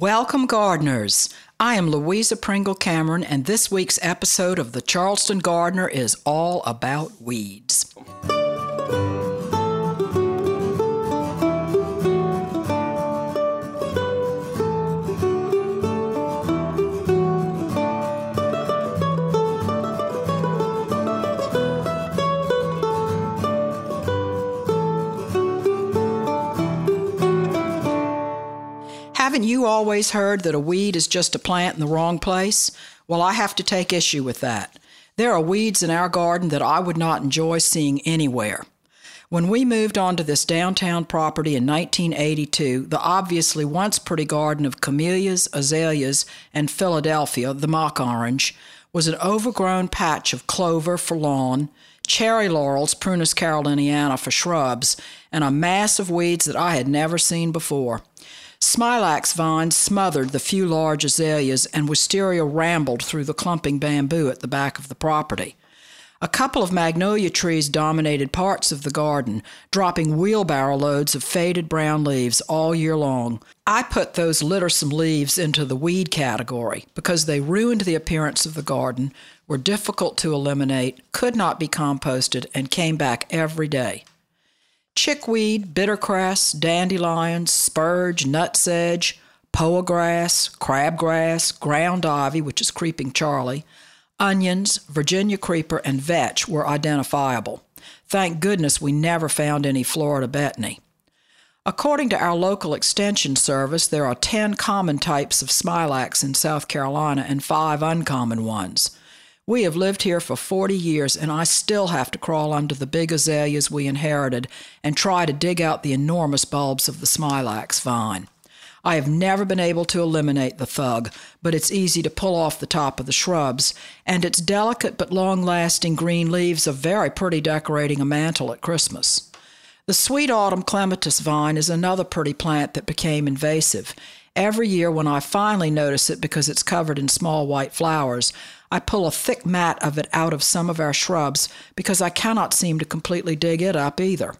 Welcome, gardeners. I am Louisa Pringle Cameron, and this week's episode of The Charleston Gardener is all about weeds. Always heard that a weed is just a plant in the wrong place? Well, I have to take issue with that. There are weeds in our garden that I would not enjoy seeing anywhere. When we moved onto this downtown property in 1982, the obviously once pretty garden of camellias, azaleas, and Philadelphus, the mock orange, was an overgrown patch of clover for lawn, cherry laurels, Prunus caroliniana for shrubs, and a mass of weeds that I had never seen before. Smilax vines smothered the few large azaleas, and wisteria rambled through the clumping bamboo at the back of the property. A couple of magnolia trees dominated parts of the garden, dropping wheelbarrow loads of faded brown leaves all year long. I put those littersome leaves into the weed category because they ruined the appearance of the garden, were difficult to eliminate, could not be composted, and came back every day. Chickweed, bittercress, dandelions, spurge, nutsedge, poa grass, crabgrass, ground ivy, which is creeping Charlie, onions, Virginia creeper, and vetch were identifiable. Thank goodness we never found any Florida betony. According to our local extension service, there are 10 common types of smilax in South Carolina and 5 uncommon ones. We have lived here for 40 years, and I still have to crawl under the big azaleas we inherited and try to dig out the enormous bulbs of the smilax vine. I have never been able to eliminate the thug, but it's easy to pull off the top of the shrubs, and its delicate but long lasting green leaves are very pretty decorating a mantel at Christmas. The sweet autumn clematis vine is another pretty plant that became invasive. Every year, when I finally notice it because it's covered in small white flowers, I pull a thick mat of it out of some of our shrubs because I cannot seem to completely dig it up either.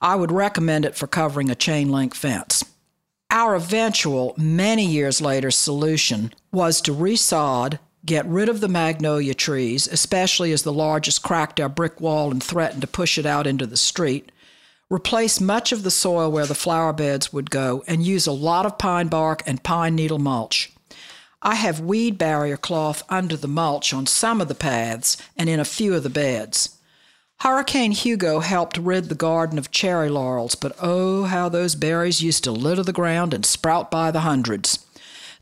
I would recommend it for covering a chain link fence. Our eventual, many years later solution was to resod, get rid of the magnolia trees, especially as the largest cracked our brick wall and threatened to push it out into the street, replace much of the soil where the flower beds would go, and use a lot of pine bark and pine needle mulch. I have weed barrier cloth under the mulch on some of the paths and in a few of the beds. Hurricane Hugo helped rid the garden of cherry laurels, but oh, how those berries used to litter the ground and sprout by the hundreds.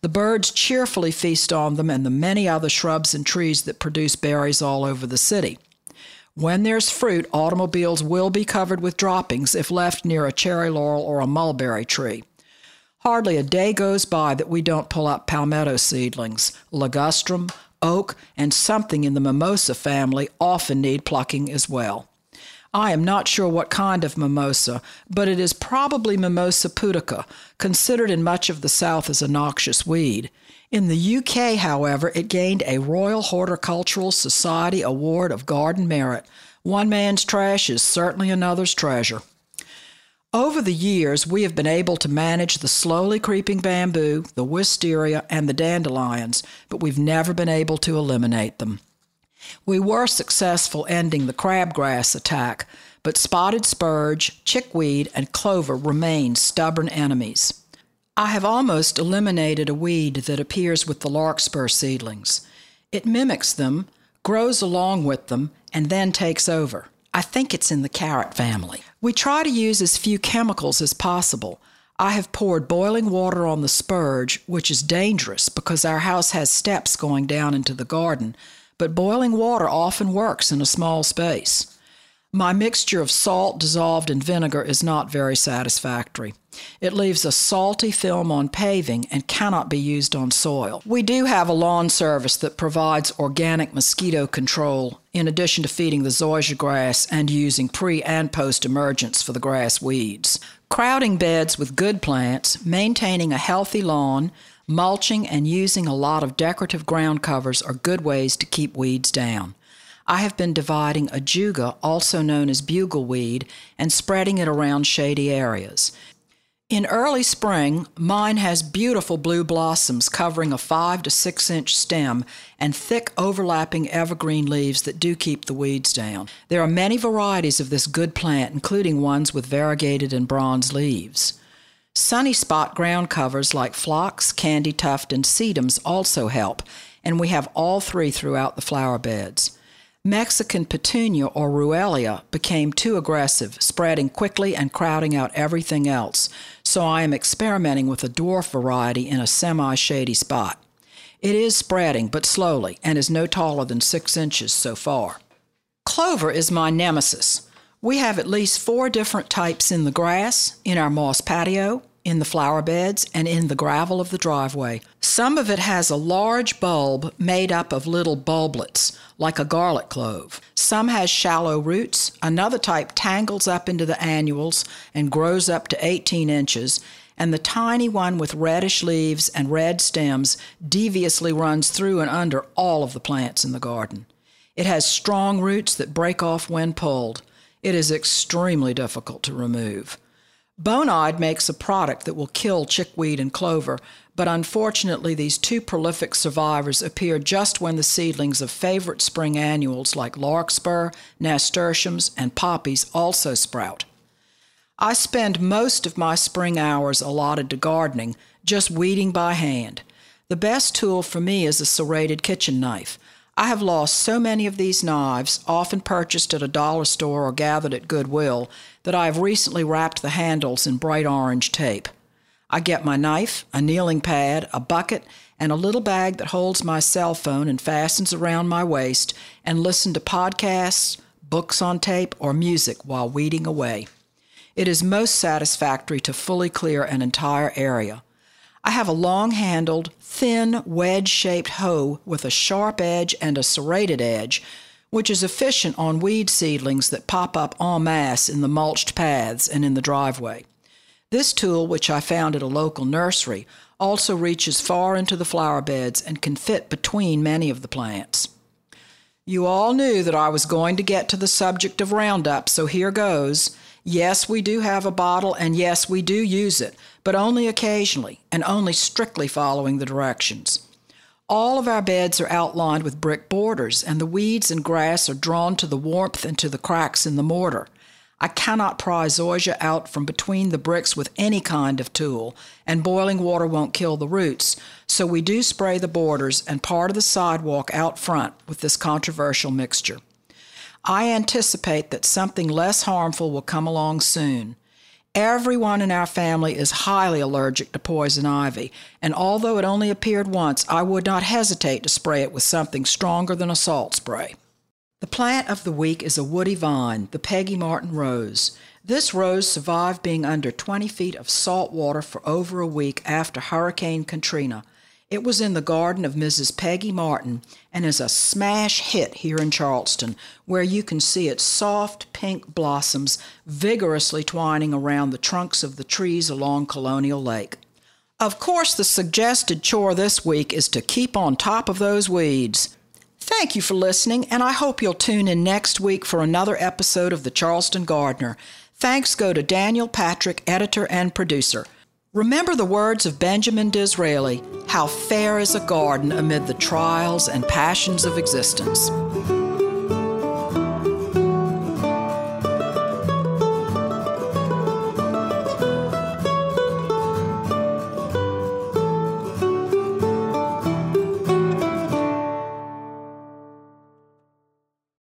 The birds cheerfully feast on them and the many other shrubs and trees that produce berries all over the city. When there's fruit, automobiles will be covered with droppings if left near a cherry laurel or a mulberry tree. Hardly a day goes by that we don't pull up palmetto seedlings. Ligustrum, oak, and something in the mimosa family often need plucking as well. I am not sure what kind of mimosa, but it is probably Mimosa pudica, considered in much of the South as a noxious weed. In the UK, however, it gained a Royal Horticultural Society Award of Garden Merit. One man's trash is certainly another's treasure. Over the years, we have been able to manage the slowly creeping bamboo, the wisteria, and the dandelions, but we've never been able to eliminate them. We were successful ending the crabgrass attack, but spotted spurge, chickweed, and clover remain stubborn enemies. I have almost eliminated a weed that appears with the larkspur seedlings. It mimics them, grows along with them, and then takes over. I think it's in the carrot family. We try to use as few chemicals as possible. I have poured boiling water on the spurge, which is dangerous because our house has steps going down into the garden, but boiling water often works in a small space. My mixture of salt dissolved in vinegar is not very satisfactory. It leaves a salty film on paving and cannot be used on soil. We do have a lawn service that provides organic mosquito control in addition to feeding the zoysia grass and using pre and post emergence for the grass weeds. Crowding beds with good plants, maintaining a healthy lawn, mulching, and using a lot of decorative ground covers are good ways to keep weeds down. I have been dividing ajuga, also known as bugleweed, and spreading it around shady areas. In early spring, mine has beautiful blue blossoms covering a 5 to 6 inch stem and thick overlapping evergreen leaves that do keep the weeds down. There are many varieties of this good plant, including ones with variegated and bronze leaves. Sunny spot ground covers like phlox, candy tuft, and sedums also help, and we have all three throughout the flower beds. Mexican petunia or ruellia became too aggressive, spreading quickly and crowding out everything else, so I am experimenting with a dwarf variety in a semi shady spot. It is spreading, but slowly, and is no taller than six inches so far. Clover is my nemesis. We have at least four different types in the grass, in our moss patio, in the flower beds, and in the gravel of the driveway. Some of it has a large bulb made up of little bulblets, like a garlic clove. Some has shallow roots. Another type tangles up into the annuals and grows up to 18 inches. And the tiny one with reddish leaves and red stems deviously runs through and under all of the plants in the garden. It has strong roots that break off when pulled. It is extremely difficult to remove. Bonide makes a product that will kill chickweed and clover, but unfortunately, these two prolific survivors appear just when the seedlings of favorite spring annuals like larkspur, nasturtiums, and poppies also sprout. I spend most of my spring hours allotted to gardening just weeding by hand. The best tool for me is a serrated kitchen knife. I have lost so many of these knives, often purchased at a dollar store or gathered at Goodwill, that I have recently wrapped the handles in bright orange tape. I get my knife, a kneeling pad, a bucket, and a little bag that holds my cell phone and fastens around my waist, and listen to podcasts, books on tape, or music while weeding away. It is most satisfactory to fully clear an entire area. I have a long handled, thin, wedge shaped hoe with a sharp edge and a serrated edge, which is efficient on weed seedlings that pop up en masse in the mulched paths and in the driveway. This tool, which I found at a local nursery, also reaches far into the flower beds and can fit between many of the plants. You all knew that I was going to get to the subject of Roundup, so here goes. Yes, we do have a bottle, and yes, we do use it, but only occasionally and only strictly following the directions. All of our beds are outlined with brick borders, and the weeds and grass are drawn to the warmth and to the cracks in the mortar. I cannot pry zoysia out from between the bricks with any kind of tool, and boiling water won't kill the roots, so we do spray the borders and part of the sidewalk out front with this controversial mixture. I anticipate that something less harmful will come along soon. Everyone in our family is highly allergic to poison ivy, and although it only appeared once, I would not hesitate to spray it with something stronger than a salt spray. The plant of the week is a woody vine, the Peggy Martin rose. This rose survived being under 20 feet of salt water for over a week after Hurricane Katrina. It was in the garden of Mrs. Peggy Martin and is a smash hit here in Charleston, where you can see its soft pink blossoms vigorously twining around the trunks of the trees along Colonial Lake. Of course, the suggested chore this week is to keep on top of those weeds. Thank you for listening, and I hope you'll tune in next week for another episode of The Charleston Gardener. Thanks go to Daniel Patrick, editor and producer. Remember the words of Benjamin Disraeli How fair is a garden amid the trials and passions of existence.